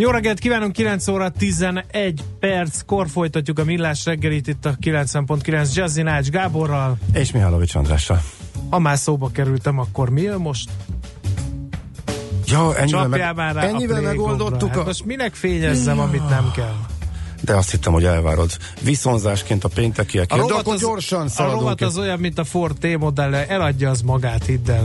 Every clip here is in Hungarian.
Jó reggelt kívánunk, 9 óra 11 perc, kor folytatjuk a millás reggelit itt a 90.9 Jazzy Nács Gáborral. És Mihálovics Andrással. Ha már szóba kerültem, akkor mi most? Ja, ennyivel, meg, rá ennyivel a megoldottuk hát a... Most minek fényezzem, amit nem kell? De azt hittem, hogy elvárod. Viszonzásként a péntekiekért. De akkor az, gyorsan a szaladunk. rovat az olyan, mint a Ford T-modell, eladja az magát, hidd el.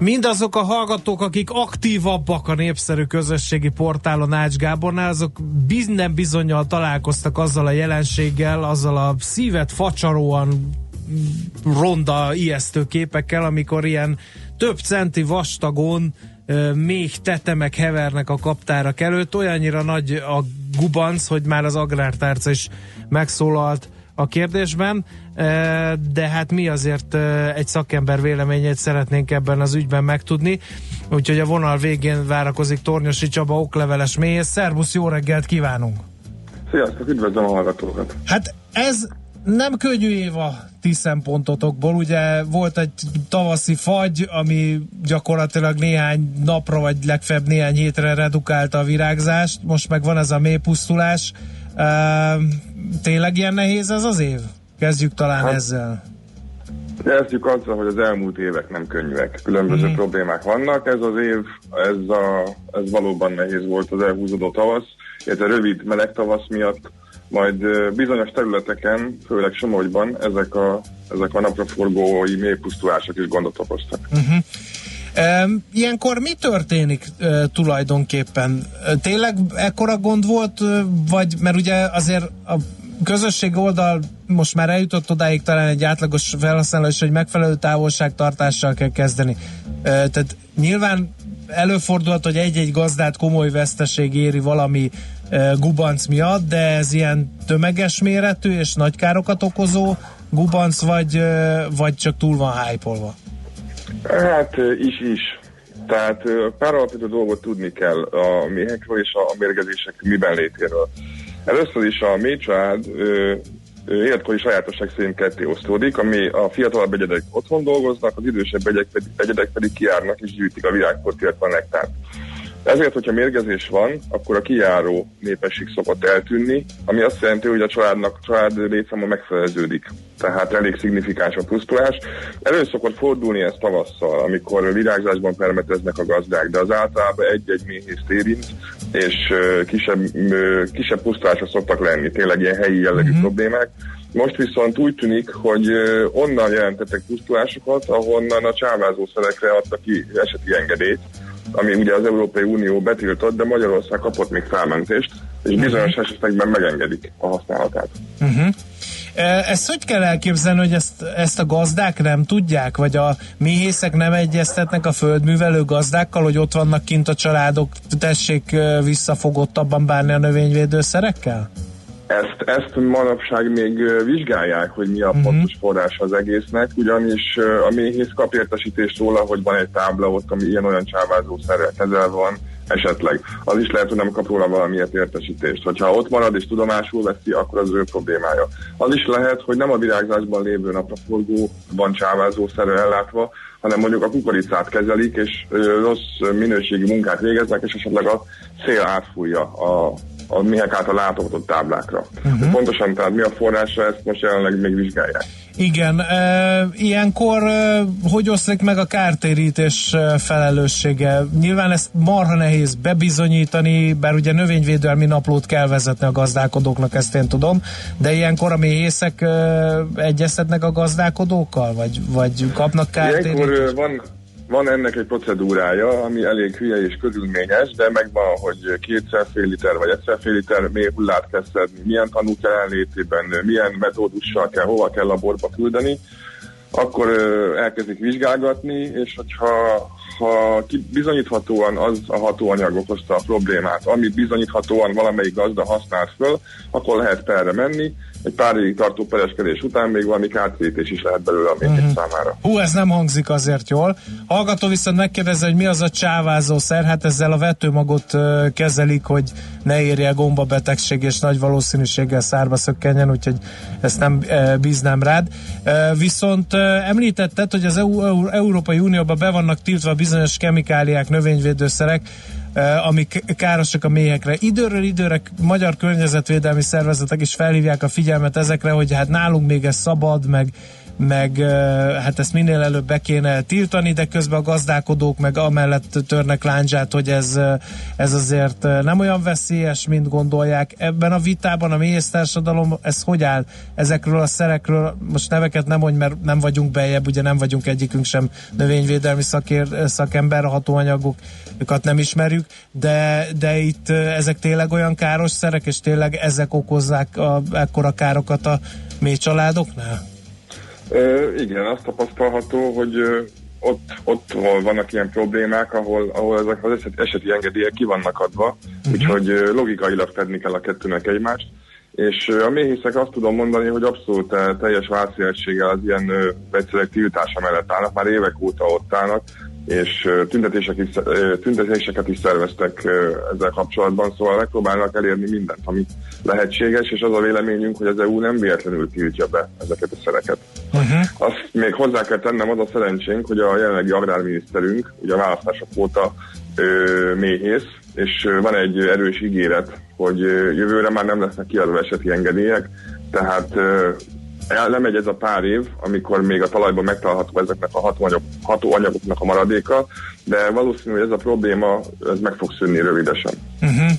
Mindazok a hallgatók, akik aktívabbak a népszerű közösségi portálon Ács Gábornál, azok minden bizonyal találkoztak azzal a jelenséggel, azzal a szívet facsaróan ronda, ijesztő képekkel, amikor ilyen több centi vastagon még tetemek hevernek a kaptárak előtt, olyannyira nagy a gubanc, hogy már az agrártárca is megszólalt a kérdésben, ö, de hát mi azért ö, egy szakember véleményét szeretnénk ebben az ügyben megtudni, úgyhogy a vonal végén várakozik Tornyosi Csaba okleveles mélyész. Szervusz, jó reggelt kívánunk! Sziasztok, üdvözlöm a hallgatókat! Hát ez nem könnyű év a ti szempontotokból. Ugye volt egy tavaszi fagy, ami gyakorlatilag néhány napra, vagy legfeljebb néhány hétre redukálta a virágzást. Most meg van ez a mély pusztulás. Uh, tényleg ilyen nehéz ez az év? Kezdjük talán Hát- ezzel. Kezdjük azzal, hogy az elmúlt évek nem könnyűek. Különböző Mhm. mm. problémák vannak. Ez az év, ez, a, ez valóban nehéz volt az elhúzódó tavasz, illetve rövid meleg tavasz miatt, majd bizonyos területeken, főleg Somogyban, ezek a, ezek a napraforgói mélypusztulások is gondot okoztak. Um, ilyenkor mi történik uh, tulajdonképpen? Tényleg ekkora gond volt, vagy mert ugye azért a közösség oldal most már eljutott odáig talán egy átlagos felhasználó is, hogy megfelelő távolságtartással kell kezdeni. Tehát nyilván előfordulhat, hogy egy-egy gazdát komoly veszteség éri valami gubanc miatt, de ez ilyen tömeges méretű és nagy károkat okozó gubanc, vagy, vagy csak túl van hájpolva? Hát ö, is is. Tehát pár alapvető dolgot tudni kell a méhekről és a mérgezések miben létéről. Először is a méhcsalád ö, ö, életkori sajátosság szerint ketté osztódik, ami a fiatalabb egyedek otthon dolgoznak, az idősebb egyedek pedig, egyedek pedig kiárnak és gyűjtik a virágport, illetve a nektárt. Ezért, hogyha mérgezés van, akkor a kijáró népesség szokott eltűnni, ami azt jelenti, hogy a családnak család létszáma megfeleződik. Tehát elég szignifikáns a pusztulás. Elő szokott fordulni ez tavasszal, amikor virágzásban permeteznek a gazdák, de az általában egy-egy méhészt érint, és kisebb, kisebb pusztulások szoktak lenni, tényleg ilyen helyi jellegű uh-huh. problémák. Most viszont úgy tűnik, hogy onnan jelentettek pusztulásokat, ahonnan a csávázószerekre adta ki eseti engedélyt, ami ugye az Európai Unió betiltott, de Magyarország kapott még felmentést, és bizonyos esetekben megengedik a használatát. Uh-huh. Ezt hogy kell elképzelni, hogy ezt, ezt a gazdák nem tudják, vagy a méhészek nem egyeztetnek a földművelő gazdákkal, hogy ott vannak kint a családok, tessék ö, visszafogottabban bárni a növényvédőszerekkel? Ezt, ezt manapság még vizsgálják, hogy mi a uh-huh. pontos forrás az egésznek, ugyanis a méhész kap értesítést róla, hogy van egy tábla ott, ami ilyen-olyan csávázószerrel kezelve van, esetleg. Az is lehet, hogy nem kap róla valamiért értesítést. Hogyha ott marad és tudomásul veszi, akkor az ő problémája. Az is lehet, hogy nem a virágzásban lévő napraforgó van csávázószerrel ellátva, hanem mondjuk a kukoricát kezelik, és rossz minőségi munkát végeznek, és esetleg a szél átfújja a a méhek által látogatott táblákra. Uh-huh. Pontosan tehát mi a forrása, ezt most jelenleg még vizsgálják. Igen, e, ilyenkor e, hogy oszlik meg a kártérítés felelőssége? Nyilván ezt marha nehéz bebizonyítani, bár ugye növényvédelmi naplót kell vezetni a gazdálkodóknak, ezt én tudom, de ilyenkor a méhészek e, egyeztetnek a gazdálkodókkal, vagy, vagy kapnak kártérítést? Ilyenkor van, van ennek egy procedúrája, ami elég hülye és körülményes, de megvan, hogy kétszer fél liter vagy egyszer fél liter méhullát kell szedni, milyen tanúk jelenlétében, milyen metódussal kell, hova kell laborba küldeni, akkor elkezdik vizsgálgatni, és hogyha ha bizonyíthatóan az a hatóanyag okozta a problémát, amit bizonyíthatóan valamelyik gazda használt föl, akkor lehet perre menni, egy pár évig tartó pereskedés után még valami kártérítés is lehet belőle a uh-huh. számára. Hú, ez nem hangzik azért jól. Hallgató viszont megkérdezi, hogy mi az a csávázó szer, hát ezzel a vetőmagot kezelik, hogy ne érje a gombabetegség és nagy valószínűséggel szárba szökkenjen, úgyhogy ezt nem bíznám rád. Viszont említetted, hogy az EU, Európai Unióban be vannak tiltva bizonyos kemikáliák, növényvédőszerek, amik károsak a méhekre. Időről időre magyar környezetvédelmi szervezetek is felhívják a figyelmet ezekre, hogy hát nálunk még ez szabad, meg meg hát ezt minél előbb be kéne tiltani, de közben a gazdálkodók meg amellett törnek láncsát, hogy ez, ez azért nem olyan veszélyes, mint gondolják. Ebben a vitában a méhésztársadalom, ez hogy áll ezekről a szerekről? Most neveket nem mondj, mert nem vagyunk bejebb, ugye nem vagyunk egyikünk sem növényvédelmi szakér, szakember, a hatóanyagokat nem ismerjük, de, de itt ezek tényleg olyan káros szerek, és tényleg ezek okozzák a, ekkora károkat a mély családoknál? Igen, azt tapasztalható, hogy ott, ott hol vannak ilyen problémák, ahol, ahol ezek az eset, eseti engedélyek ki vannak adva, uh-huh. úgyhogy logikailag fedni kell a kettőnek egymást. És a méhészek azt tudom mondani, hogy abszolút teljes válszélességgel az ilyen vegyszerek tiltása mellett állnak, már évek óta ott állnak, és tüntetések is, tüntetéseket is szerveztek ezzel kapcsolatban, szóval megpróbálnak elérni mindent, ami lehetséges, és az a véleményünk, hogy az EU nem véletlenül tiltja be ezeket a szereket. Uh-huh. Azt még hozzá kell tennem, az a szerencsénk, hogy a jelenlegi agrárminiszterünk, ugye a választások óta ö, méhész, és van egy erős ígéret, hogy jövőre már nem lesznek kiadva eseti engedélyek, tehát lemegy ez a pár év, amikor még a talajban megtalálható ezeknek a hatóanyag, hatóanyagoknak a maradéka, de valószínű, hogy ez a probléma ez meg fog szűnni rövidesen. Uh-huh.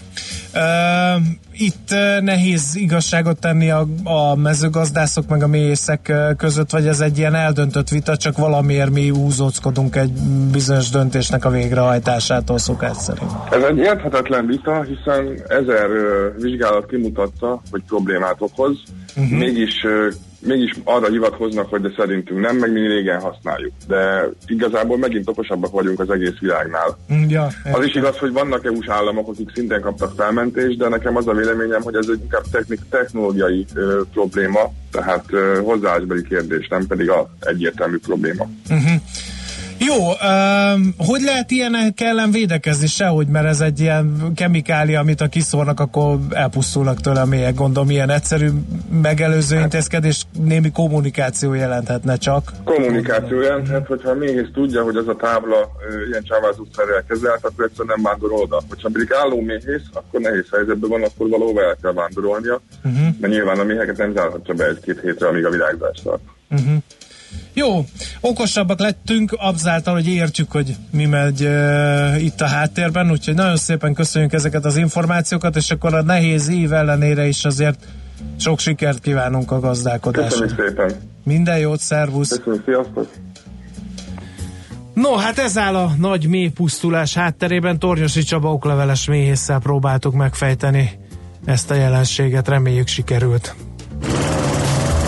Uh, itt uh, nehéz igazságot tenni a, a mezőgazdászok meg a méhészek között, vagy ez egy ilyen eldöntött vita, csak valamiért mi úzóckodunk egy bizonyos döntésnek a végrehajtásától szokás szerint. Ez egy érthetetlen vita, hiszen ezer uh, vizsgálat kimutatta, hogy problémát okoz, uh-huh. mégis mégis arra hivatkoznak, hogy de szerintünk nem, meg mi régen használjuk. De igazából megint okosabbak vagyunk az egész világnál. Mm, ja, az is igaz, hogy vannak EU-s államok, akik szintén kaptak felmentést, de nekem az a véleményem, hogy ez egy inkább technik, technológiai ö, probléma, tehát ö, hozzáállásbeli kérdés, nem pedig a egyértelmű probléma. Uh-huh. Jó, um, hogy lehet ilyen ellen védekezni? Sehogy, mert ez egy ilyen kemikália, amit a kiszórnak, akkor elpusztulnak tőle a mélyek. Gondolom, ilyen egyszerű megelőző hát. intézkedés némi kommunikáció jelenthetne csak. Kommunikáció jelenthet, hogyha a méhész tudja, hogy az a tábla ilyen csávázószerrel kezelt, akkor egyszerűen nem vándor oda. Hogyha pedig álló méhész, akkor nehéz helyzetben van, akkor valahova el kell vándorolnia, uh-huh. mert nyilván a méheket nem zárhatja be egy-két hétre, amíg a virágzás tart. Uh-huh. Jó, okosabbak lettünk, abzáltal, hogy értjük, hogy mi megy uh, itt a háttérben, úgyhogy nagyon szépen köszönjük ezeket az információkat, és akkor a nehéz év ellenére is azért sok sikert kívánunk a gazdálkodásra. Köszönjük szépen. Minden jót, szervusz. Köszönjük, sziasztok. No, hát ez áll a nagy mély pusztulás hátterében. Tornyosi Csaba okleveles méhésszel próbáltuk megfejteni ezt a jelenséget. Reméljük sikerült.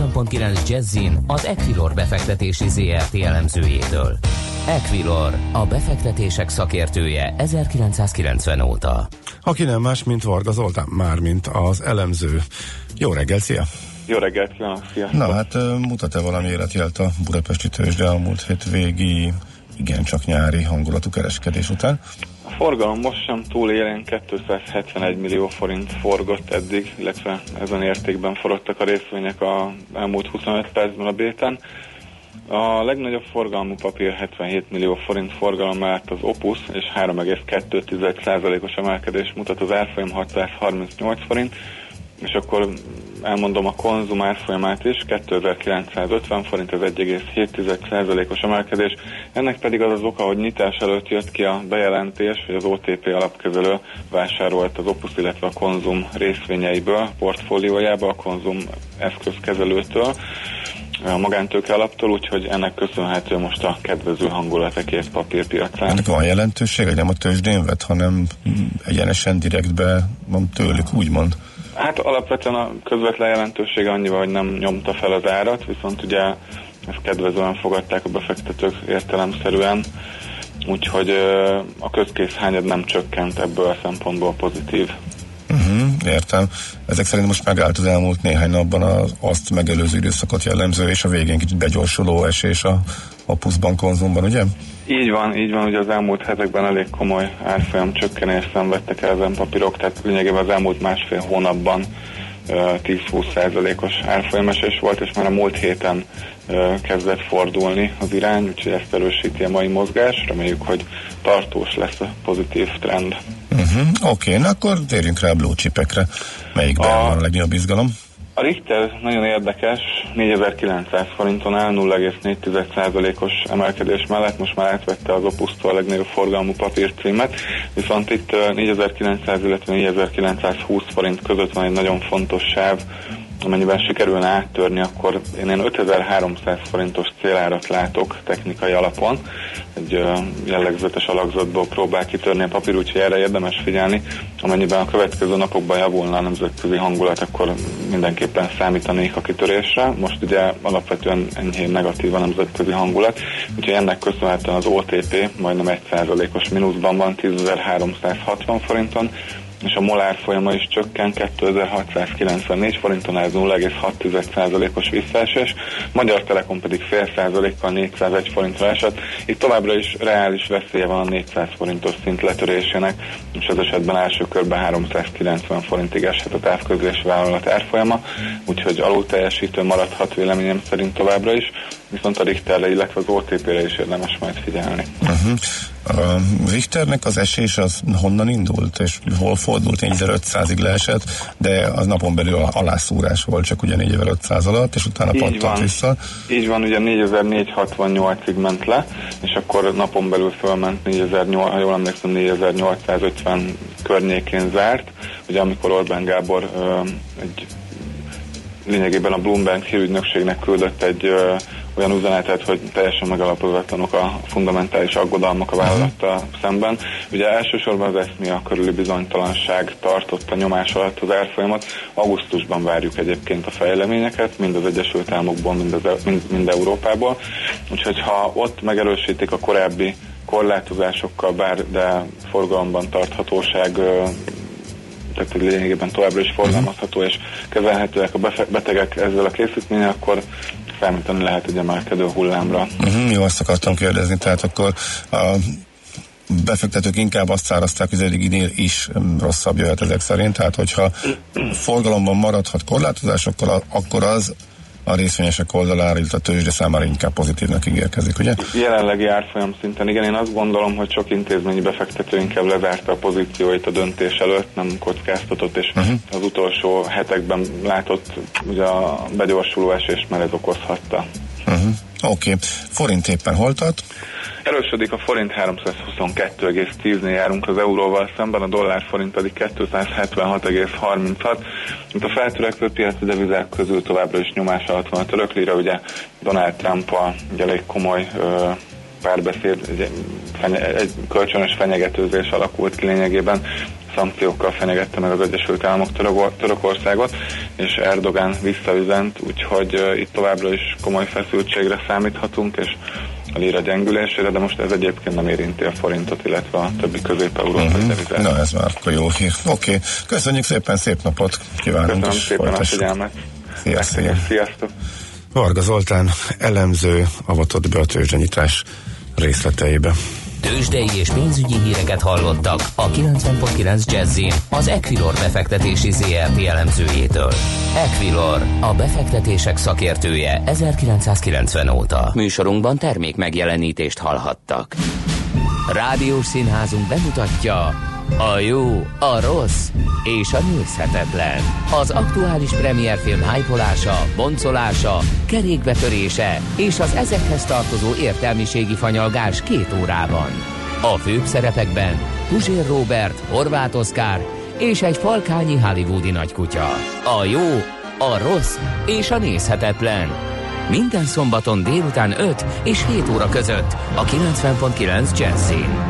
90.9 Jazzin az Equilor befektetési ZRT elemzőjétől. Equilor, a befektetések szakértője 1990 óta. Aki nem más, mint Varga Zoltán, mármint az elemző. Jó reggel, szia! Jó reggelt kívánok, sziasztok! Na hát mutat-e valami életjelt a budapesti tőzsde a múlt hét végi, igencsak nyári hangulatú kereskedés után? Forgalom most sem túl élen 271 millió forint forgott eddig, illetve ezen értékben forogtak a részvények a elmúlt 25 percben a béten. A legnagyobb forgalmú papír 77 millió forint forgalom mellett az Opus és 3,2%-os emelkedés mutat az árfolyam 638 forint, és akkor elmondom a konzum árfolyamát is, 2950 forint, az 1,7%-os emelkedés. Ennek pedig az az oka, hogy nyitás előtt jött ki a bejelentés, hogy az OTP alapkezelő vásárolt az Opus, illetve a konzum részvényeiből, portfóliójába, a konzum eszközkezelőtől a magántőke alaptól, úgyhogy ennek köszönhető most a kedvező hangulat a két papírpiacán. Ennek van jelentőség, hogy nem a tőzsdén vett, hanem egyenesen direktbe van tőlük, úgymond. Hát alapvetően a közvetlen jelentősége annyival, hogy nem nyomta fel az árat, viszont ugye ezt kedvezően fogadták a befektetők értelemszerűen. úgyhogy a közkész hányad nem csökkent ebből a szempontból pozitív. Uh-huh, értem. Ezek szerint most megállt az elmúlt néhány napban az azt megelőző időszakot jellemző, és a végén kicsit begyorsuló esés a, a pluszban konzumban, ugye? Így van, így van, ugye az elmúlt hetekben elég komoly árfolyam csökkenést szenvedtek el ezen papírok, tehát lényegében az elmúlt másfél hónapban 10-20 százalékos árfolyamesés volt, és már a múlt héten kezdett fordulni az irány, úgyhogy ezt erősíti a mai mozgás. Reméljük, hogy tartós lesz a pozitív trend. Uh-huh. Oké, okay, na akkor térjünk rá a blue chipekre. Melyikben a... van a legnagyobb izgalom? A Richter nagyon érdekes, 4900 forinton áll, 0,4%-os emelkedés mellett, most már átvette az opus a legnagyobb forgalmú papírcímet, viszont itt 4900, illetve 4920 forint között van egy nagyon fontos sáv, amennyiben sikerülne áttörni, akkor én, én 5300 forintos célárat látok technikai alapon. Egy jellegzetes alakzatból próbál kitörni a papír, úgyhogy erre érdemes figyelni. Amennyiben a következő napokban javulna a nemzetközi hangulat, akkor mindenképpen számítanék a kitörésre. Most ugye alapvetően enyhén negatív a nemzetközi hangulat, úgyhogy ennek köszönhetően az OTP majdnem 1%-os mínuszban van 10.360 forinton, és a molár folyama is csökken 2694 forinton, ez 0,6%-os visszaesés, Magyar Telekom pedig fél százalékkal 401 forintra esett. Itt továbbra is reális veszélye van a 400 forintos szint letörésének, és az esetben első körben 390 forintig eshet a távközlési vállalat árfolyama, úgyhogy alul teljesítő maradhat véleményem szerint továbbra is, viszont a Richterre, illetve az OTP-re is érdemes majd figyelni. Uh-huh. A Richternek az esés az honnan indult, és hol fordult 4500-ig leesett, de az napon belül alászúrás volt, csak ugye 4500 alatt, és utána pattant vissza. Így van, ugye 4468-ig ment le, és akkor napon belül fölment 48, ha jól emlékszem, 4850 környékén zárt, ugye amikor Orbán Gábor ö, egy lényegében a Bloomberg hírügynökségnek küldött egy ö, olyan üzenetet, hogy teljesen megalapozatlanok a fundamentális aggodalmak a vállalattal uh-huh. szemben. Ugye elsősorban az eszmia körüli bizonytalanság tartott a nyomás alatt az árfolyamat. Augusztusban várjuk egyébként a fejleményeket, mind az Egyesült Államokból, mind, az, e- mind, mind Európából. Úgyhogy ha ott megerősítik a korábbi korlátozásokkal, bár de forgalomban tarthatóság tehát lényegében továbbra is forgalmazható és kezelhetőek a betegek ezzel a készítménye, akkor számítani lehet egy emelkedő hullámra. Uh-huh, jó, azt akartam kérdezni, tehát akkor a befektetők inkább azt szárazták, hogy az eddiginél is rosszabb jöhet ezek szerint, tehát hogyha forgalomban maradhat korlátozásokkal, akkor az a részvényesek oldalára, illetve a tőzsde számára inkább pozitívnak ígérkezik, ugye? Jelenlegi árfolyam szinten, igen, én azt gondolom, hogy sok intézményi befektető inkább lezárta a pozícióit a döntés előtt, nem kockáztatott, és uh-huh. az utolsó hetekben látott ugye a begyorsuló esést, mert ez okozhatta. Uh-huh. Oké, okay. forint éppen hol tart? Erősödik a forint 322,10-nél járunk az euróval szemben, a dollár forint pedig 276,36. Itt a feltörekvő piaci devizák közül továbbra is nyomás alatt van a török lira, ugye Donald trump a elég komoly ö, párbeszéd, egy, fenye, egy kölcsönös fenyegetőzés alakult ki lényegében, szankciókkal fenyegette meg az Egyesült Államok Török, Törökországot, és Erdogan visszaüzent, úgyhogy uh, itt továbbra is komoly feszültségre számíthatunk, és a lira gyengülésére, de most ez egyébként nem érinti a forintot, illetve a többi közép-európai uh-huh. devizát. Na ez már akkor jó hír. Oké, okay. köszönjük szépen, szép napot kívánunk. Köszönöm szépen folytassuk. a figyelmet. Sziasztok. Sziasztok. Varga Zoltán, elemző, avatott be a tőzsdenyítás részleteibe. Tőzsdei és pénzügyi híreket hallottak a 90.9 Jazzin az Equilor befektetési ZRT elemzőjétől. Equilor, a befektetések szakértője 1990 óta. Műsorunkban termék megjelenítést hallhattak. Rádiós színházunk bemutatja a jó, a rossz és a nézhetetlen. Az aktuális premierfilm hypolása, boncolása, kerékbetörése és az ezekhez tartozó értelmiségi fanyalgás két órában. A főbb szerepekben Puzsér Robert, Horváth Oszkár és egy falkányi hollywoodi nagykutya. A jó, a rossz és a nézhetetlen. Minden szombaton délután 5 és 7 óra között a 90.9 Jazzin.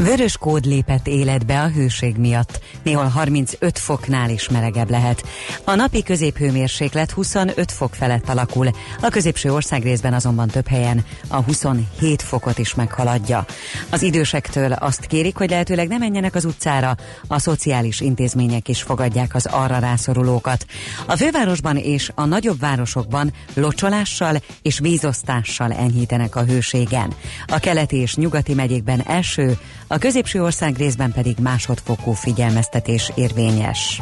Vörös kód lépett életbe a hőség miatt. Néhol 35 foknál is melegebb lehet. A napi középhőmérséklet 25 fok felett alakul, a középső országrészben azonban több helyen a 27 fokot is meghaladja. Az idősektől azt kérik, hogy lehetőleg ne menjenek az utcára, a szociális intézmények is fogadják az arra rászorulókat. A fővárosban és a nagyobb városokban locsolással és vízosztással enyhítenek a hőségen. A keleti és nyugati megyékben első, a középső ország részben pedig másodfokú figyelmeztetés érvényes.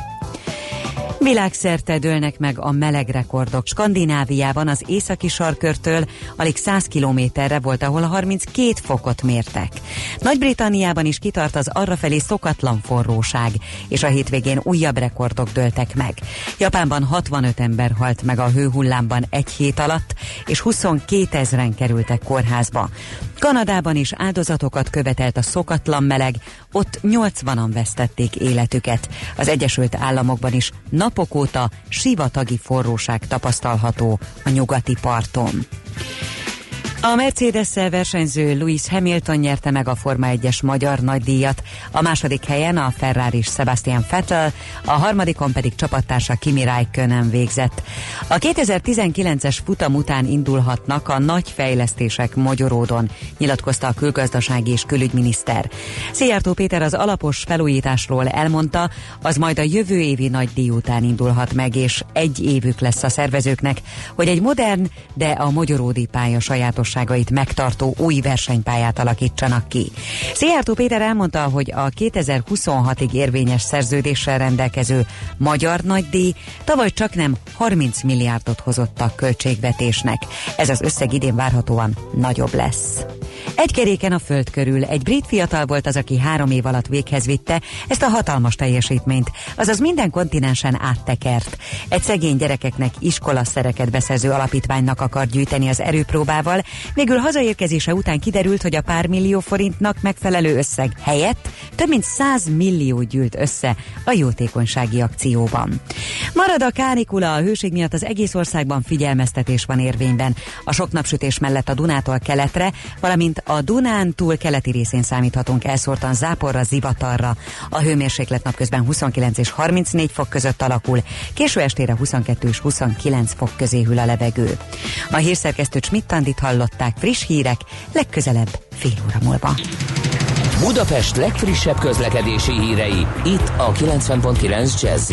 Világszerte dőlnek meg a meleg rekordok. Skandináviában az északi sarkörtől alig 100 kilométerre volt, ahol 32 fokot mértek. Nagy-Britanniában is kitart az arrafelé szokatlan forróság, és a hétvégén újabb rekordok dőltek meg. Japánban 65 ember halt meg a hőhullámban egy hét alatt, és 22 ezeren kerültek kórházba. Kanadában is áldozatokat követelt a szokatlan meleg, ott 80-an vesztették életüket. Az Egyesült Államokban is napok óta sivatagi forróság tapasztalható a nyugati parton. A Mercedes-szel versenyző Lewis Hamilton nyerte meg a Forma 1-es magyar nagydíjat, a második helyen a ferrari Sebastian Vettel, a harmadikon pedig csapattársa Kimi Räikkönen végzett. A 2019-es futam után indulhatnak a nagy fejlesztések Magyaródon, nyilatkozta a külgazdasági és külügyminiszter. Szijjártó Péter az alapos felújításról elmondta, az majd a jövő évi nagydíj után indulhat meg, és egy évük lesz a szervezőknek, hogy egy modern, de a magyaródi pálya sajátos tulajdonságait megtartó új versenypályát alakítsanak ki. Szijjártó Péter elmondta, hogy a 2026-ig érvényes szerződéssel rendelkező magyar nagydíj tavaly csak nem 30 milliárdot hozott a költségvetésnek. Ez az összeg idén várhatóan nagyobb lesz. Egy keréken a föld körül egy brit fiatal volt az, aki három év alatt véghez vitte ezt a hatalmas teljesítményt, azaz minden kontinensen áttekert. Egy szegény gyerekeknek iskolaszereket beszerző alapítványnak akar gyűjteni az erőpróbával, végül hazaérkezése után kiderült, hogy a pár millió forintnak megfelelő összeg helyett több mint 100 millió gyűlt össze a jótékonysági akcióban. Marad a kánikula, a hőség miatt az egész országban figyelmeztetés van érvényben. A sok napsütés mellett a Dunától keletre, valamint a Dunán túl keleti részén számíthatunk elszórtan záporra, zivatarra. A hőmérséklet napközben 29 és 34 fok között alakul, késő estére 22 és 29 fok közé hűl a levegő. A hírszerkesztő Csmittandit hallották friss hírek, legközelebb fél óra múlva. Budapest legfrissebb közlekedési hírei, itt a 90.9 jazz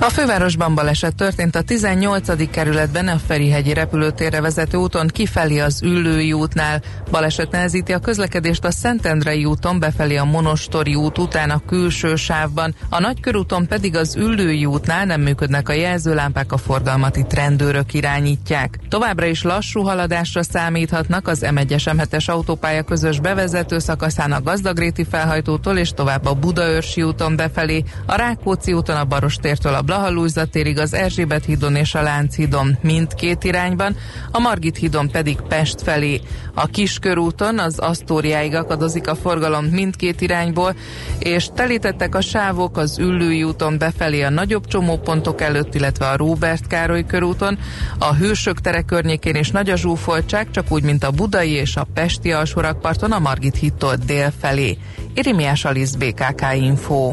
a fővárosban baleset történt a 18. kerületben a Ferihegyi repülőtérre vezető úton kifelé az Üllői útnál. Baleset nehezíti a közlekedést a Szentendrei úton befelé a Monostori út után a külső sávban. A Nagykörúton pedig az Üllői útnál nem működnek a jelzőlámpák, a forgalmat itt rendőrök irányítják. Továbbra is lassú haladásra számíthatnak az M1-es M7-es autópálya közös bevezető szakaszán a Gazdagréti felhajtótól és tovább a Budaörsi úton befelé, a Rákóczi úton a Barostértől a Blahalújza térig az Erzsébet hídon és a Lánchídon mindkét irányban, a Margit hídon pedig Pest felé. A Kiskörúton az Asztóriáig akadozik a forgalom mindkét irányból, és telítettek a sávok az Üllői úton befelé a nagyobb csomópontok előtt, illetve a Róbert Károly körúton, a Hősök tere környékén is nagy a zsúfoltság, csak úgy, mint a Budai és a Pesti alsórakparton a Margit hídtól dél felé. Irimiás Alisz BKK Info.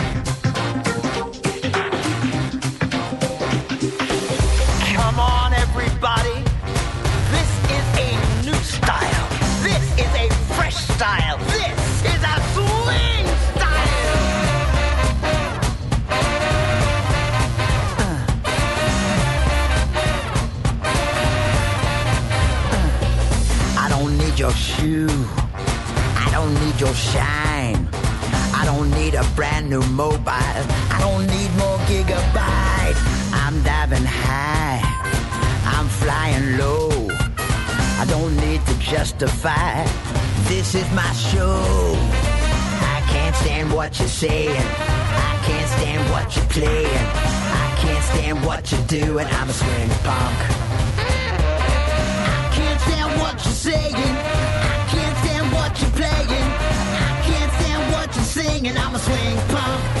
Justify. This is my show. I can't stand what you're saying. I can't stand what you're playing. I can't stand what you're doing. I'm a swing punk. I can't stand what you're saying. I can't stand what you're playing. I can't stand what you're singing. I'm a swing punk.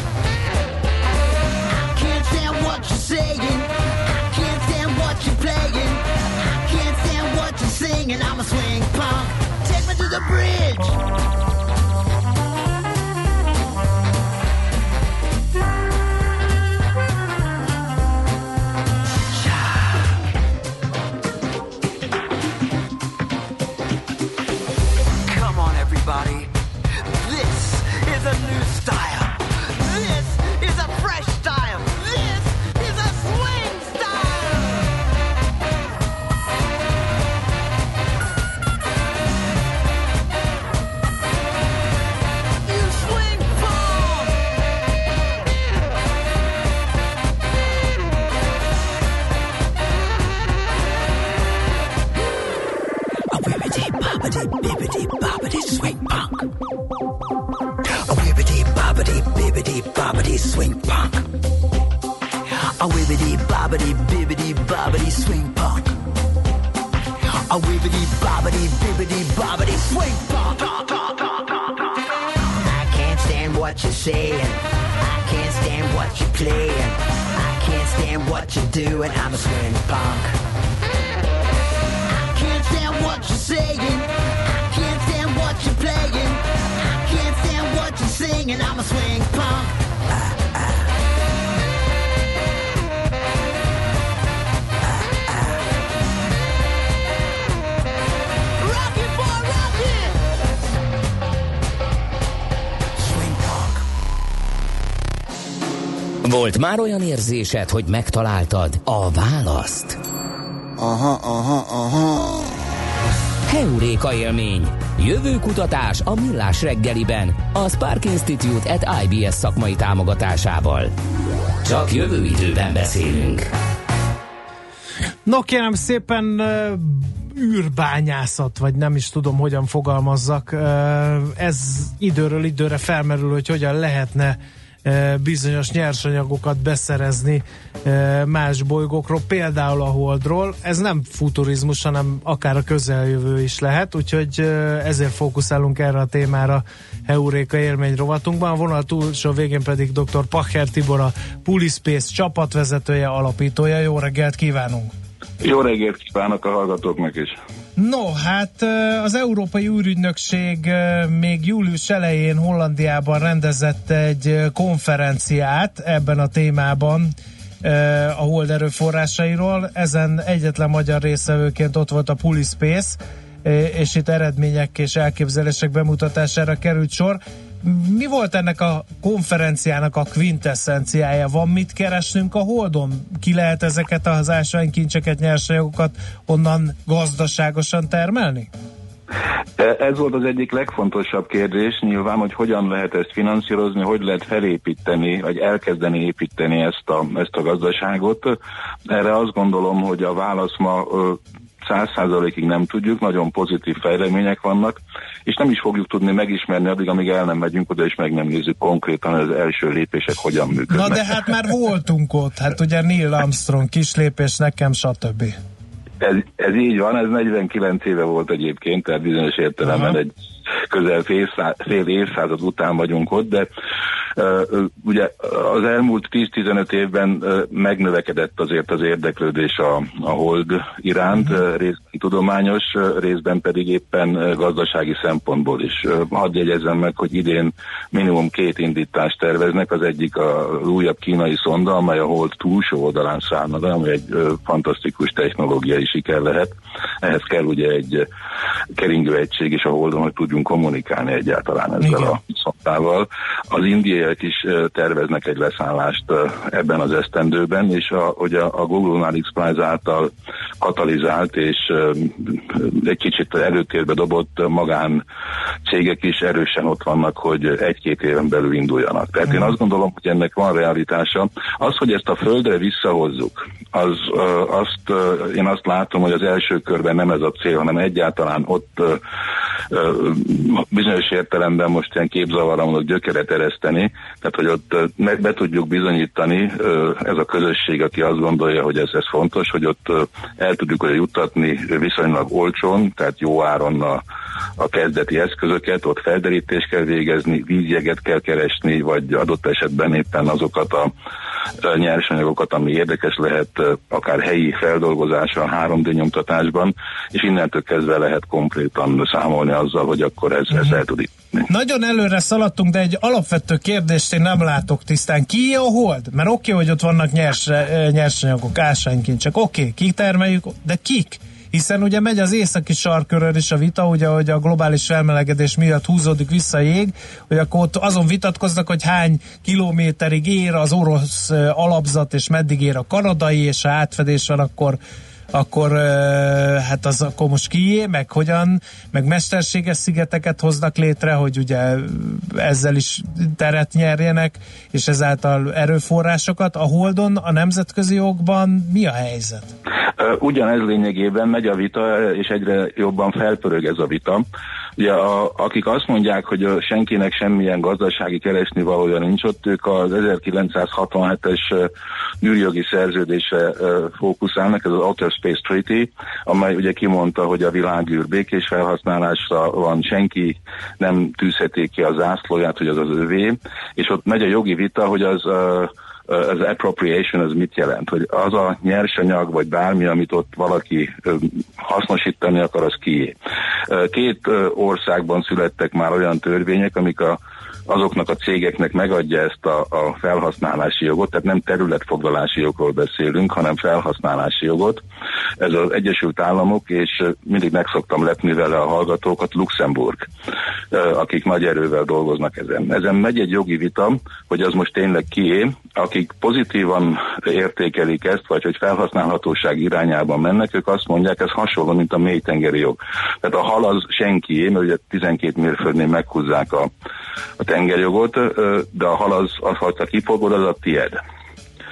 Stand what you're saying. I can't stand what you're playing. I can't stand what you're singing. I'm a swing punk. Take me to the bridge. I can't stand what you're saying. I can't stand what you're playing. I can't stand what you're doing. I'm a swing punk. I can't stand what you're saying. I can't stand what you're playing. I can't stand what you're singing. I'm a swing punk. Volt már olyan érzésed, hogy megtaláltad a választ? Aha, aha, aha. Heuréka élmény. Jövő kutatás a Millás reggeliben, a Spark Institute at IBS szakmai támogatásával. Csak jövő időben beszélünk. No kérem szépen űrbányászat, vagy nem is tudom, hogyan fogalmazzak. Ez időről időre felmerül, hogy hogyan lehetne bizonyos nyersanyagokat beszerezni ö, más bolygókról, például a Holdról. Ez nem futurizmus, hanem akár a közeljövő is lehet, úgyhogy ö, ezért fókuszálunk erre a témára Heuréka élmény rovatunkban. A vonal túlsó végén pedig dr. Pacher Tibor, a Pulispace csapatvezetője, alapítója. Jó reggelt kívánunk! Jó reggelt kívánok a hallgatóknak is. No, hát az Európai űrügynökség még július elején Hollandiában rendezett egy konferenciát ebben a témában a hold erőforrásairól. Ezen egyetlen magyar részvevőként ott volt a Pulispace, és itt eredmények és elképzelések bemutatására került sor. Mi volt ennek a konferenciának a quintessenciája? Van mit keresnünk a Holdon? Ki lehet ezeket az ásványkincseket, nyersanyagokat onnan gazdaságosan termelni? E- Ez volt az egyik legfontosabb kérdés, nyilván, hogy hogyan lehet ezt finanszírozni, hogy lehet felépíteni, vagy elkezdeni építeni ezt a, ezt a gazdaságot. Erre azt gondolom, hogy a válasz ma száz százalékig nem tudjuk, nagyon pozitív fejlemények vannak, és nem is fogjuk tudni megismerni addig, amíg el nem megyünk oda, és meg nem nézzük konkrétan, az első lépések hogyan működnek. Na de hát már voltunk ott, hát ugye Neil Armstrong, kislépés nekem, stb. Ez, ez így van, ez 49 éve volt egyébként, tehát bizonyos értelemben Aha. egy közel fél, fél évszázad után vagyunk ott, de ugye az elmúlt 10-15 évben megnövekedett azért az érdeklődés a, a hold iránt, uh, részben tudományos, részben pedig éppen gazdasági szempontból is. Hadd jegyezzem meg, hogy idén minimum két indítást terveznek, az egyik a- az újabb kínai szonda, amely a hold túlsó oldalán szállna, de ami egy fantasztikus technológiai siker lehet. Ehhez kell ugye egy uh, keringő egység és a holdon, hogy tudjunk kommunikálni egyáltalán ezzel Igen. a szondával. Az indiai indiaiak is terveznek egy leszállást ebben az esztendőben, és a, hogy a, a Google X-Prize által katalizált és egy kicsit előtérbe dobott magán cégek is erősen ott vannak, hogy egy-két éven belül induljanak. Tehát én azt gondolom, hogy ennek van realitása. Az, hogy ezt a földre visszahozzuk, az, azt, én azt látom, hogy az első körben nem ez a cél, hanem egyáltalán ott bizonyos értelemben most ilyen képzavarra mondok gyökeret ereszteni, tehát hogy ott meg be tudjuk bizonyítani ez a közösség, aki azt gondolja, hogy ez, ez fontos, hogy ott el tudjuk hogy juttatni viszonylag olcsón, tehát jó áron a, a kezdeti eszközöket, ott felderítést kell végezni, vízjeget kell keresni, vagy adott esetben éppen azokat a nyersanyagokat, ami érdekes lehet akár helyi feldolgozása 3D nyomtatásban, és innentől kezdve lehet konkrétan számolni azzal, hogy akkor ez, ez el tud Nagyon előre szaladtunk, de egy alapvető kérdést én nem látok tisztán. Ki a hold? Mert oké, okay, hogy ott vannak nyers, nyersanyagok, ásványkincsek, oké, okay, kitermeljük, de kik? hiszen ugye megy az északi sarkörön is a vita, ugye, hogy a globális felmelegedés miatt húzódik vissza a jég, hogy akkor ott azon vitatkoznak, hogy hány kilométerig ér az orosz alapzat, és meddig ér a kanadai, és ha átfedés van, akkor akkor hát az akkor most kié, meg hogyan, meg mesterséges szigeteket hoznak létre, hogy ugye ezzel is teret nyerjenek, és ezáltal erőforrásokat. A Holdon, a nemzetközi jogban mi a helyzet? Ugyanez lényegében megy a vita, és egyre jobban felpörög ez a vita. Ugye a, akik azt mondják, hogy senkinek semmilyen gazdasági keresni valója nincs ott, ők az 1967-es űrjogi szerződésre fókuszálnak, ez az Outer Space Treaty, amely ugye kimondta, hogy a világűr békés felhasználásra van, senki nem tűzheti ki a zászlóját, hogy az az övé, és ott megy a jogi vita, hogy az az appropriation az mit jelent, hogy az a nyersanyag, vagy bármi, amit ott valaki hasznosítani akar, az kié. Két országban születtek már olyan törvények, amik a azoknak a cégeknek megadja ezt a, a felhasználási jogot, tehát nem területfoglalási jogról beszélünk, hanem felhasználási jogot. Ez az Egyesült Államok, és mindig megszoktam lepni vele a hallgatókat, Luxemburg, akik nagy erővel dolgoznak ezen. Ezen megy egy jogi vita, hogy az most tényleg kié, akik pozitívan értékelik ezt, vagy hogy felhasználhatóság irányában mennek, ők azt mondják, ez hasonló, mint a mélytengeri jog. Tehát a hal az senkié, mert ugye 12 mérföldnél meghúzzák a, a tengerjogot, de a hal az, az ha kifogod, az a tied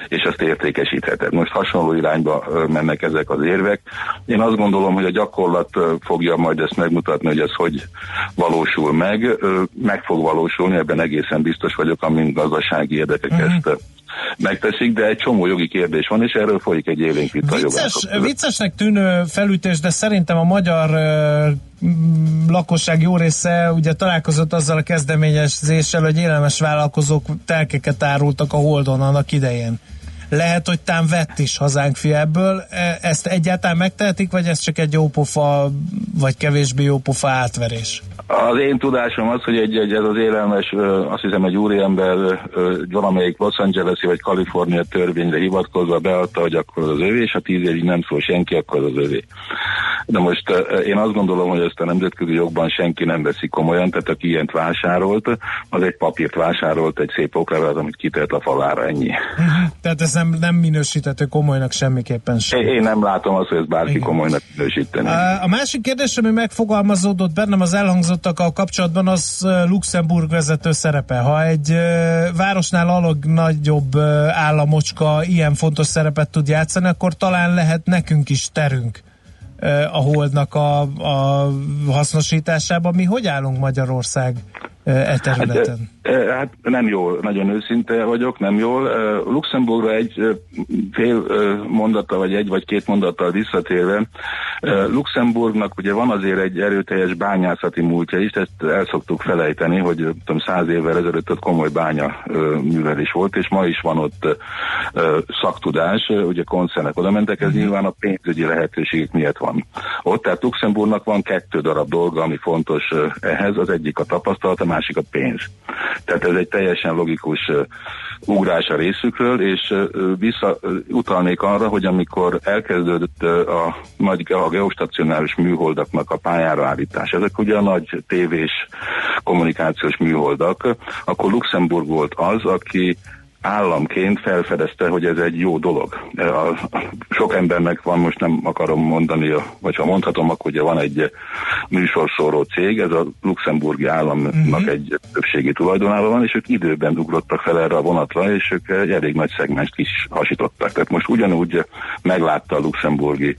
és azt értékesítheted. Most hasonló irányba mennek ezek az érvek. Én azt gondolom, hogy a gyakorlat fogja majd ezt megmutatni, hogy ez hogy valósul meg. Meg fog valósulni, ebben egészen biztos vagyok, amint gazdasági érdekek uh-huh. ezt megteszik, de egy csomó jogi kérdés van, és erről folyik egy élénk vita Vicces, Viccesnek tűnő felütés, de szerintem a magyar lakosság jó része ugye találkozott azzal a kezdeményezéssel, hogy élelmes vállalkozók telkeket árultak a Holdon annak idején. Lehet, hogy tám vett is hazánk fi ebből. E, ezt egyáltalán megtehetik, vagy ez csak egy jópofa, vagy kevésbé jópofa átverés? Az én tudásom az, hogy egy, egy ez az élelmes, azt hiszem egy úriember valamelyik Los Angeles-i vagy Kalifornia törvényre hivatkozva beadta, hogy akkor az, övé, és ha tíz évig nem szól senki, akkor az övé. De most én azt gondolom, hogy ezt a nemzetközi jogban senki nem veszi komolyan, tehát aki ilyent vásárolt, az egy papírt vásárolt, egy szép oklevelet, amit kitett a falára, ennyi. Tehát ez nem, nem minősíthető komolynak semmiképpen sem. Én nem látom azt, hogy ez bárki Igen. komolynak minősíteni. A másik kérdés, ami megfogalmazódott bennem az elhangzottakkal kapcsolatban, az Luxemburg vezető szerepe. Ha egy városnál alag nagyobb államocska ilyen fontos szerepet tud játszani, akkor talán lehet nekünk is terünk a holdnak a, a hasznosításában. Mi hogy állunk Magyarország e területen? Hát, hát nem jól, nagyon őszinte vagyok, nem jól. Luxemburgra egy fél mondata, vagy egy vagy két mondattal visszatérve, Luxemburgnak ugye van azért egy erőteljes bányászati múltja is, ezt el szoktuk felejteni, hogy tudom, száz évvel ezelőtt ott komoly bánya művelés volt, és ma is van ott szaktudás, ugye koncernek oda mentek, ez nyilván a pénzügyi lehetőségek miatt van. Ott tehát Luxemburgnak van kettő darab dolga, ami fontos ehhez, az egyik a tapasztalat, másik a pénz. Tehát ez egy teljesen logikus ugrás a részükről, és vissza utalnék arra, hogy amikor elkezdődött a nagy a geostacionáris műholdaknak a pályára állítás, ezek ugye a nagy tévés kommunikációs műholdak, akkor Luxemburg volt az, aki államként felfedezte, hogy ez egy jó dolog. A, sok embernek van, most nem akarom mondani, vagy ha mondhatom, akkor ugye van egy műsorszóró cég, ez a luxemburgi államnak uh-huh. egy többségi tulajdonában van, és ők időben ugrottak fel erre a vonatra, és ők elég nagy szegmest is hasítottak. Tehát most ugyanúgy meglátta a luxemburgi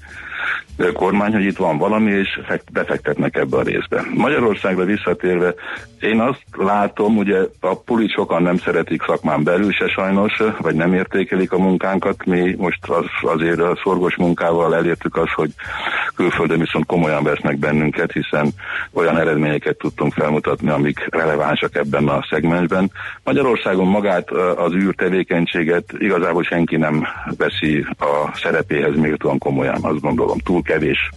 kormány, hogy itt van valami, és befektetnek ebbe a részbe. Magyarországra visszatérve, én azt látom, ugye a pulit sokan nem szeretik szakmán belül se sajnos, vagy nem értékelik a munkánkat. Mi most az, azért a szorgos munkával elértük azt, hogy külföldön viszont komolyan vesznek bennünket, hiszen olyan eredményeket tudtunk felmutatni, amik relevánsak ebben a szegmensben. Magyarországon magát az űr tevékenységet igazából senki nem veszi a szerepéhez méltóan komolyan, azt gondolom. Túl kevés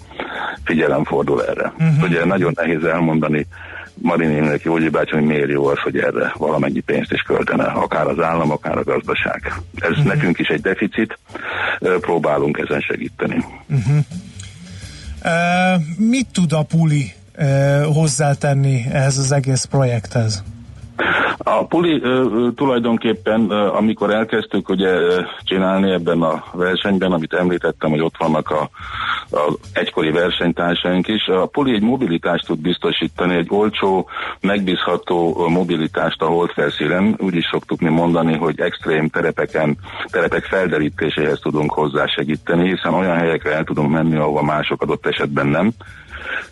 figyelem fordul erre. Uh-huh. Ugye nagyon nehéz elmondani Marinének Jógyi bácsi, hogy miért jó az, hogy erre valamennyi pénzt is költene, akár az állam, akár a gazdaság. Ez uh-huh. nekünk is egy deficit, próbálunk ezen segíteni. Uh-huh. Uh, mit tud a Puli uh, hozzátenni ehhez az egész projekthez? A puli tulajdonképpen, amikor elkezdtük ugye csinálni ebben a versenyben, amit említettem, hogy ott vannak a, a egykori versenytársaink is, a puli egy mobilitást tud biztosítani, egy olcsó, megbízható mobilitást a holdfelszínen. Úgy is szoktuk mi mondani, hogy extrém terepeken, terepek felderítéséhez tudunk hozzásegíteni, hiszen olyan helyekre el tudunk menni, ahova mások adott esetben nem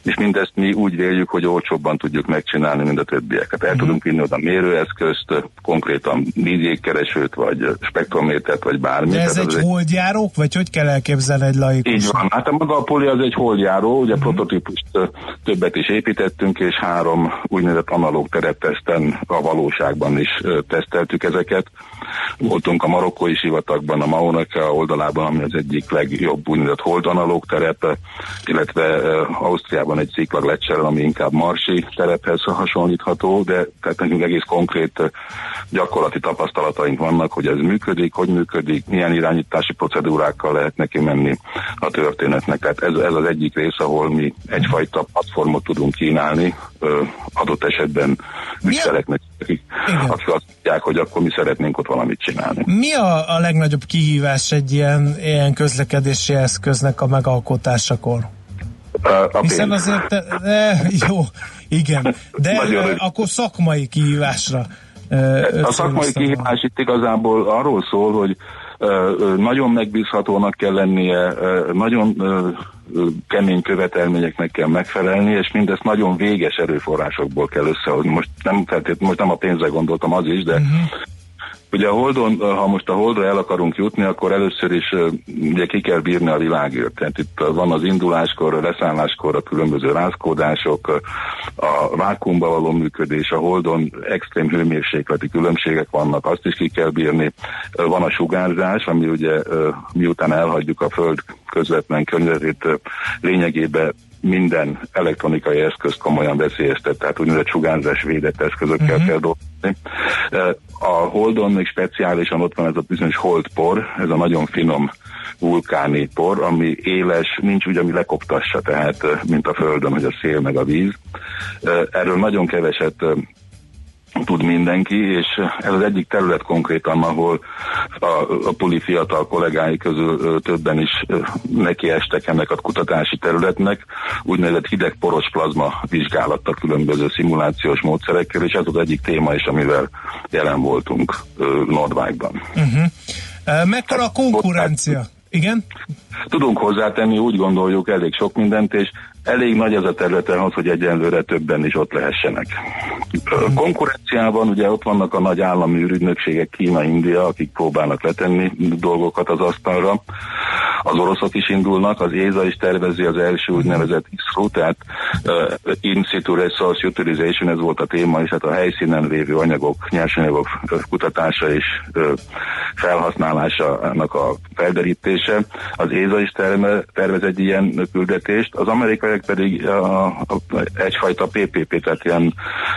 és mindezt mi úgy véljük, hogy olcsóbban tudjuk megcsinálni, mint a többieket. El uh-huh. tudunk vinni oda mérőeszközt, konkrétan vízjégkeresőt, vagy spektrométert, vagy bármit. De ez egy egy holdjárók, vagy hogy kell elképzelni egy laikus? Így van. Hát a maga a poli az egy holdjáró, ugye uh-huh. prototípust többet is építettünk, és három úgynevezett analóg terepteszten a valóságban is teszteltük ezeket. Voltunk a marokkói sivatagban, a Maunaka oldalában, ami az egyik legjobb úgynevezett hold analóg terep, illetve Ausztriában egy sziklag lecserel, ami inkább marsi terephez hasonlítható, de tehát nekünk egész konkrét gyakorlati tapasztalataink vannak, hogy ez működik, hogy működik, milyen irányítási procedúrákkal lehet neki menni a történetnek. Tehát ez, ez az egyik rész, ahol mi egyfajta platformot tudunk kínálni adott esetben ügyfeleknek, akik, azt mondják, hogy akkor mi szeretnénk ott valamit csinálni. Mi a, a legnagyobb kihívás egy ilyen, ilyen közlekedési eszköznek a megalkotásakor? A Hiszen pénz. azért, de, jó, igen, de Nagyon rövid. akkor szakmai kihívásra. A szakmai kihívás itt igazából arról szól, hogy nagyon megbízhatónak kell lennie, nagyon kemény követelményeknek kell megfelelni, és mindezt nagyon véges erőforrásokból kell összehozni. Most nem, feltét, most nem a pénzre gondoltam az is, de uh-huh. Ugye a Holdon, ha most a Holdra el akarunk jutni, akkor először is ugye ki kell bírni a világűrt. Tehát itt van az induláskor, a leszálláskor a különböző rázkódások, a vákumba való működés, a Holdon extrém hőmérsékleti különbségek vannak, azt is ki kell bírni. Van a sugárzás, ami ugye miután elhagyjuk a Föld közvetlen környezetét, lényegében minden elektronikai eszközt komolyan veszélyeztet, tehát úgynevezett sugárzás védett eszközökkel uh-huh. kell dolgozni. E, A Holdon még speciálisan ott van ez a bizonyos holdpor, ez a nagyon finom vulkáni por, ami éles, nincs úgy, ami lekoptassa, tehát e, mint a Földön, hogy a szél meg a víz. E, Erről nagyon keveset tud mindenki, és ez az egyik terület konkrétan, ahol a, a puli fiatal kollégái közül többen is nekiestek ennek a kutatási területnek, úgynevezett hideg poros plazma vizsgálattal különböző szimulációs módszerekkel, és ez az egyik téma is, amivel jelen voltunk Nordvágban. Uh-huh. Mekkora a konkurencia? Igen? Tudunk hozzátenni, úgy gondoljuk elég sok mindent, és elég nagy ez a terület ahhoz, hogy egyenlőre többen is ott lehessenek. Ö, Konkurenciában ugye ott vannak a nagy állami ürügynökségek, Kína, India, akik próbálnak letenni dolgokat az asztalra. Az oroszok is indulnak, az ÉZA is tervezi az első úgynevezett ISRO, tehát uh, In situ Resource Utilization, ez volt a téma, és hát a helyszínen lévő anyagok, nyersanyagok kutatása és uh, felhasználásának a felderítése. Az ÉZA is terme, tervez egy ilyen küldetést, az amerikaiak pedig a, a, egyfajta PPP, tehát ilyen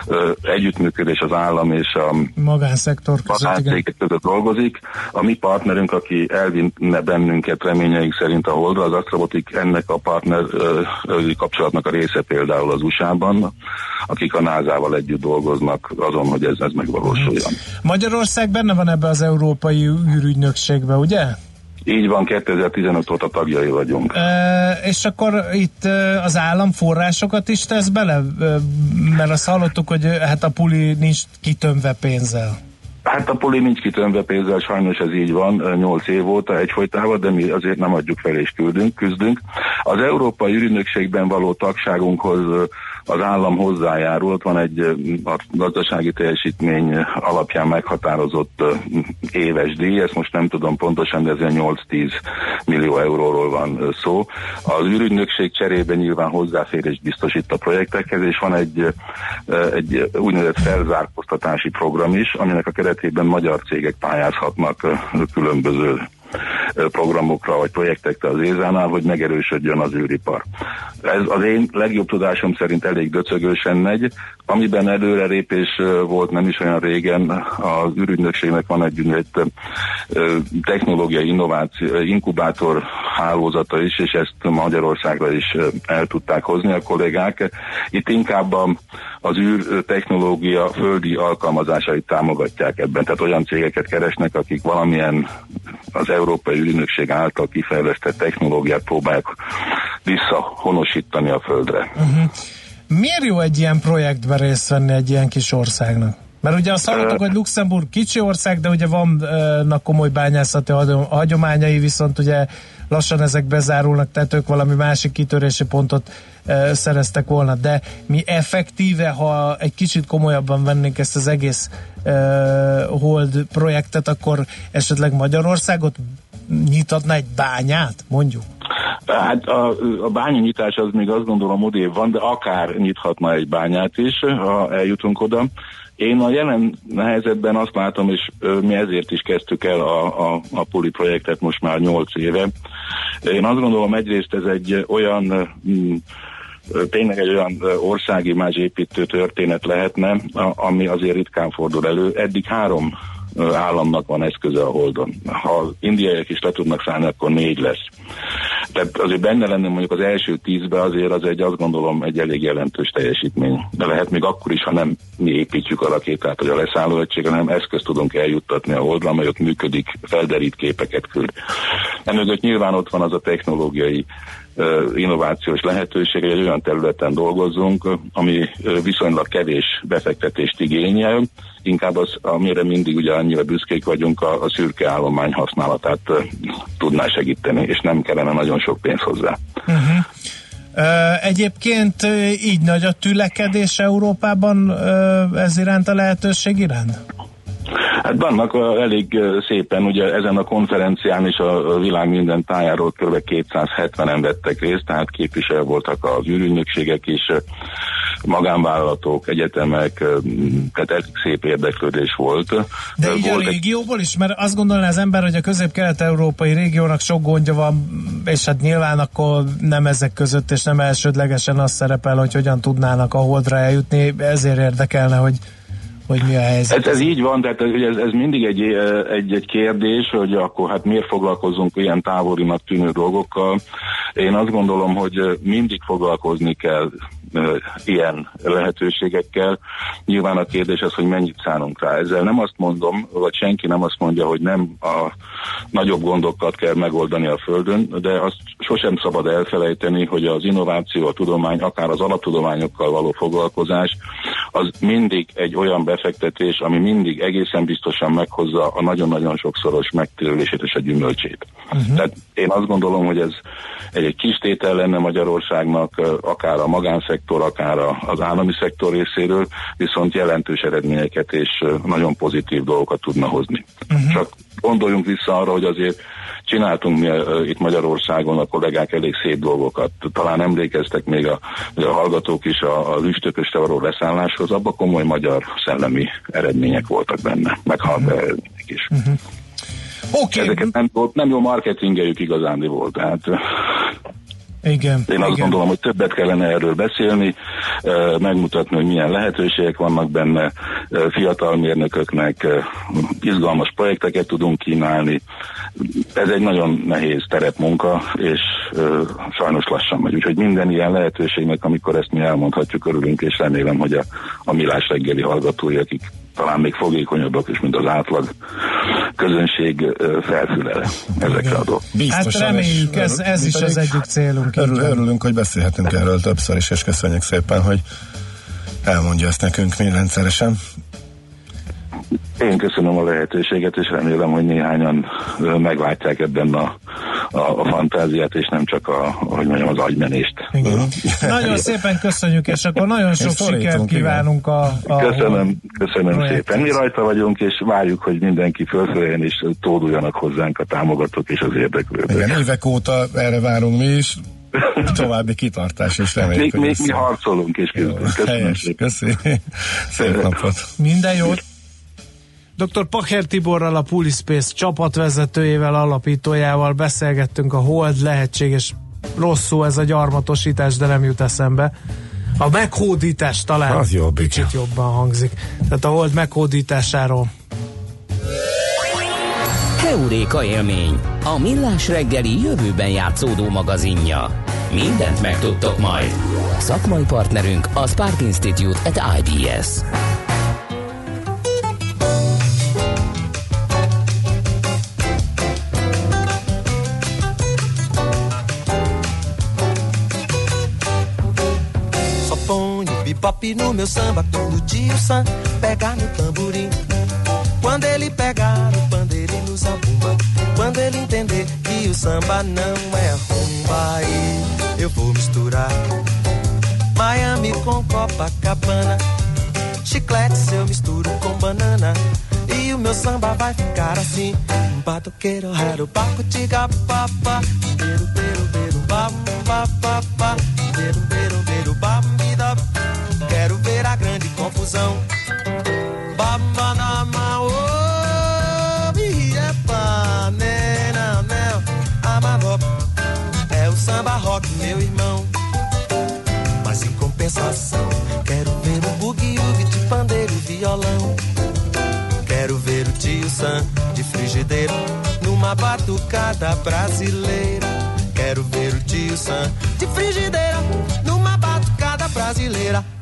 uh, együttműködés az állam és a Magánszektor között, igen. között dolgozik. A mi partnerünk, aki elvinne bennünket reményeink szerint a Holdra, az Astrobotik ennek a partner ö, ö, kapcsolatnak a része például az USA-ban, akik a NASA-val együtt dolgoznak azon, hogy ez, ez megvalósuljon. Magyarország benne van ebbe az európai űrügynökségbe, ugye? Így van, 2015 óta tagjai vagyunk. E, és akkor itt az állam forrásokat is tesz bele? Mert azt hallottuk, hogy hát a puli nincs kitömve pénzzel. Hát a poli nincs kitömve pénzzel, sajnos ez így van, 8 év óta egyfolytában, de mi azért nem adjuk fel és küldünk, küzdünk. Az Európai Ürünökségben való tagságunkhoz az állam hozzájárult, van egy a gazdasági teljesítmény alapján meghatározott éves díj, ezt most nem tudom pontosan, de ez 8-10 millió euróról van szó. Az ürügynökség cserében nyilván hozzáférést biztosít a projektekhez, és van egy, egy úgynevezett felzárkóztatási program is, aminek a keretében magyar cégek pályázhatnak különböző programokra vagy projektekre az Ézánál, hogy megerősödjön az űripar. Ez az én legjobb tudásom szerint elég döcögősen megy, amiben előrelépés volt nem is olyan régen, az űrügynökségnek van egy ö, technológiai innováció, inkubátor hálózata is, és ezt Magyarországra is el tudták hozni a kollégák. Itt inkább a, az űr technológia földi alkalmazásait támogatják ebben, tehát olyan cégeket keresnek, akik valamilyen az Európai Ürünökség által kifejlesztett technológiát próbálják visszahonosítani a földre. Uh-huh. Miért jó egy ilyen projektben részt venni egy ilyen kis országnak? Mert ugye azt hallottuk, hogy Luxemburg kicsi ország, de ugye vannak komoly bányászati hagyom- hagyományai, viszont ugye lassan ezek bezárulnak, tehát ők valami másik kitörési pontot e, szereztek volna. De mi effektíve, ha egy kicsit komolyabban vennénk ezt az egész e, Hold projektet, akkor esetleg Magyarországot nyitatna egy bányát, mondjuk? Hát a, a bányanyitás az még azt gondolom odébb van, de akár nyithatna egy bányát is, ha eljutunk oda. Én a jelen helyzetben azt látom, és mi ezért is kezdtük el a, a, a Puli projektet most már 8 éve. Én azt gondolom egyrészt ez egy olyan mm, tényleg egy olyan ö, országimázsépítő történet lehetne, ami azért ritkán fordul elő. Eddig három államnak van eszköze a Holdon. Ha az indiaiak is le tudnak szállni, akkor négy lesz. Tehát azért benne lenni mondjuk az első tízbe azért az egy azt gondolom egy elég jelentős teljesítmény. De lehet még akkor is, ha nem mi építjük a rakétát, vagy a leszálló egység, hanem eszközt tudunk eljuttatni a Holdra, amely ott működik, felderít képeket küld. Emögött nyilván ott van az a technológiai innovációs lehetőség, hogy egy olyan területen dolgozzunk, ami viszonylag kevés befektetést igényel, inkább az, amire mindig ugye annyira büszkék vagyunk, a, a szürke állomány használatát tudná segíteni, és nem kellene nagyon sok pénz hozzá. Uh-huh. Uh, egyébként így nagy a tülekedés Európában ez iránt a lehetőség iránt? Hát vannak elég szépen, ugye ezen a konferencián is a a világ minden tájáról kb. 270-en vettek részt, tehát képviselő voltak az űrügynökségek is, magánvállalatok, egyetemek, tehát elég szép érdeklődés volt. De Ö, így a volt egy- régióból is, mert azt gondolná az ember, hogy a közép-kelet-európai régiónak sok gondja van, és hát nyilván akkor nem ezek között, és nem elsődlegesen az szerepel, hogy hogyan tudnának a holdra eljutni, ezért érdekelne, hogy, hogy mi a helyzet. Ez, ez így van, tehát ez, ez mindig egy, egy, egy kérdés, hogy akkor hát miért foglalkozunk ilyen távolinak tűnő dolgokkal. Én azt gondolom, hogy mindig foglalkozni kell ilyen lehetőségekkel. Nyilván a kérdés az, hogy mennyit szánunk rá. Ezzel nem azt mondom, vagy senki nem azt mondja, hogy nem a nagyobb gondokat kell megoldani a Földön, de azt sosem szabad elfelejteni, hogy az innováció, a tudomány, akár az alaptudományokkal való foglalkozás, az mindig egy olyan befektetés, ami mindig egészen biztosan meghozza a nagyon-nagyon sokszoros megtérülését és a gyümölcsét. Uh-huh. Tehát én azt gondolom, hogy ez egy, egy kis tétel lenne Magyarországnak, akár a magánszektor, akár a, az állami szektor részéről, viszont jelentős eredményeket és nagyon pozitív dolgokat tudna hozni. Uh-huh. Csak gondoljunk vissza arra, hogy azért csináltunk mi itt Magyarországon a kollégák elég szép dolgokat. Talán emlékeztek még a, a hallgatók is a, a üstököste való leszálláshoz, abban komoly magyar szellemi eredmények voltak benne, meg hardware eredmények is. Uh-huh. Oké. Okay. Ezeket nem, nem jó marketingeljük igazándiból, volt, tehát igen. Én azt igen. gondolom, hogy többet kellene erről beszélni, megmutatni, hogy milyen lehetőségek vannak benne, fiatal mérnököknek izgalmas projekteket tudunk kínálni. Ez egy nagyon nehéz terepmunka, és sajnos lassan megy. Úgyhogy minden ilyen lehetőségnek, amikor ezt mi elmondhatjuk, örülünk, és remélem, hogy a, a Milás reggeli hallgatói, akik talán még fogékonyabbak is, mint az átlag közönség felfülel ezekre a dolgok. Hát reméljük, ez, ez is az egyik célunk. Örül, örülünk, hogy beszélhetünk erről többször is, és köszönjük szépen, hogy elmondja ezt nekünk még rendszeresen. Én köszönöm a lehetőséget, és remélem, hogy néhányan meglátják ebben a, a, a fantáziát, és nem csak a, hogy mondjam, az agymenést. Igen. nagyon szépen köszönjük, és akkor nagyon sok sikert kívánunk a, a Köszönöm, köszönöm szépen. Mi rajta vagyunk, és várjuk, hogy mindenki fölfeljen, és tóduljanak hozzánk a támogatók és az érdeklődők. Igen, évek óta erre várunk mi is, további kitartás, és reméljük, még, még mi harcolunk, és küzdünk. Köszönöm helyes, szépen. Köszönöm. Szép napot. Minden jót. Dr. Pacher Tiborral, a Pulispace csapatvezetőjével, alapítójával beszélgettünk a hold lehetséges rosszul ez a gyarmatosítás, de nem jut eszembe. A meghódítás talán az jobb, kicsit igen. jobban hangzik. Tehát a hold meghódításáról. Heuréka élmény, a millás reggeli jövőben játszódó magazinja. Mindent megtudtok majd. Szakmai partnerünk a Spark Institute at IBS. Bebop no meu samba todo dia o Sam pega no tamborim. Quando ele pegar o pandeiro e nos abumba, quando ele entender que o samba não é rumba, aí eu vou misturar Miami com Copacabana, chiclete se eu misturo com banana. E o meu samba vai ficar assim: batuqueiro, raro, paco, tiga, papa, beiro, beiro, beiro, bam, beiro, beiro, beiro, confusão. Biepa, nena, mel, amabop. É o samba rock, meu irmão. Mas em compensação, quero ver o bugue-ugue de pandeiro e violão. Quero ver o tio Sam de frigideira numa batucada brasileira. Quero ver o tio Sam de frigideira numa batucada brasileira.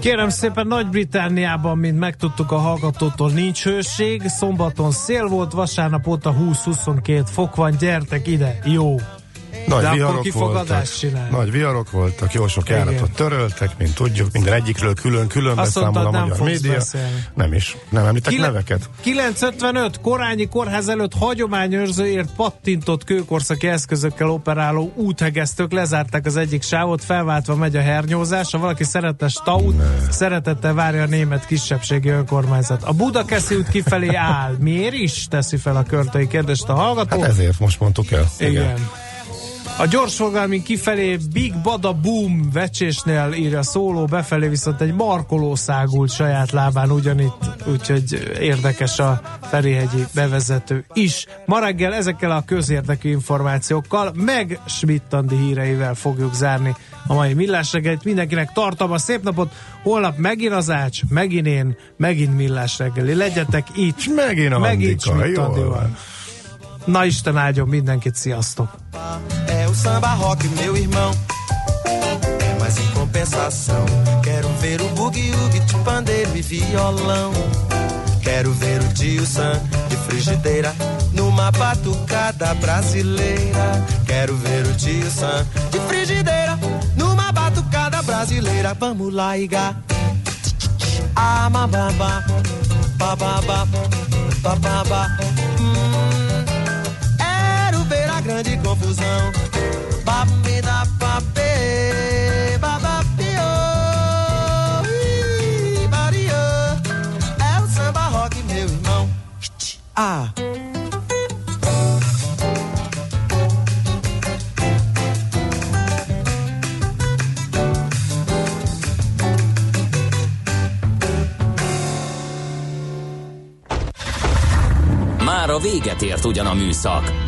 Kérem szépen, Nagy-Britániában, mint megtudtuk a hallgatótól, nincs hőség. Szombaton szél volt, vasárnap óta 20-22 fok van, gyertek ide, jó. Nagy De akkor viharok kifogadást voltak. csinál. Nagy viharok voltak, jó sok Igen. járatot töröltek, mint tudjuk, minden egyikről külön-külön beszámol a nem magyar média. beszélni. Nem is, nem említek Kile- neveket. 955 Korányi Kórház előtt hagyományőrzőért pattintott kőkorszaki eszközökkel operáló úthegesztők lezárták az egyik sávot, felváltva megy a hernyózás. Ha valaki szeretne staut, szeretettel várja a német kisebbségi önkormányzat. A Budakeszi út kifelé áll. Miért is teszi fel a körtei kérdést a hallgató? Hát ezért most mondtuk el. Igen. A gyorsforgalmi kifelé Big Bada Boom vecsésnél írja szóló, befelé viszont egy markoló szágult saját lábán ugyanitt, úgyhogy érdekes a Ferihegyi bevezető is. Ma reggel ezekkel a közérdekű információkkal, meg Schmidt-Andi híreivel fogjuk zárni a mai millás reggelt. Mindenkinek tartom a szép napot, holnap megint az Ács, megint én, megint millás reggeli. Legyetek itt. Megint a megint Andika, Schmidt-Andival. jól van. Na Isten áldjon mindenkit, sziasztok! É o samba rock, meu irmão. É, mas em compensação, quero ver o bugue-ugue de pandeiro e violão. Quero ver o tio Sam de frigideira numa batucada brasileira. Quero ver o tio Sam de frigideira numa batucada brasileira. Vamos lá, Iga. Ah, babá, babá, bababa. Confusão. Ah. Már a véget ért ugyan a műszak,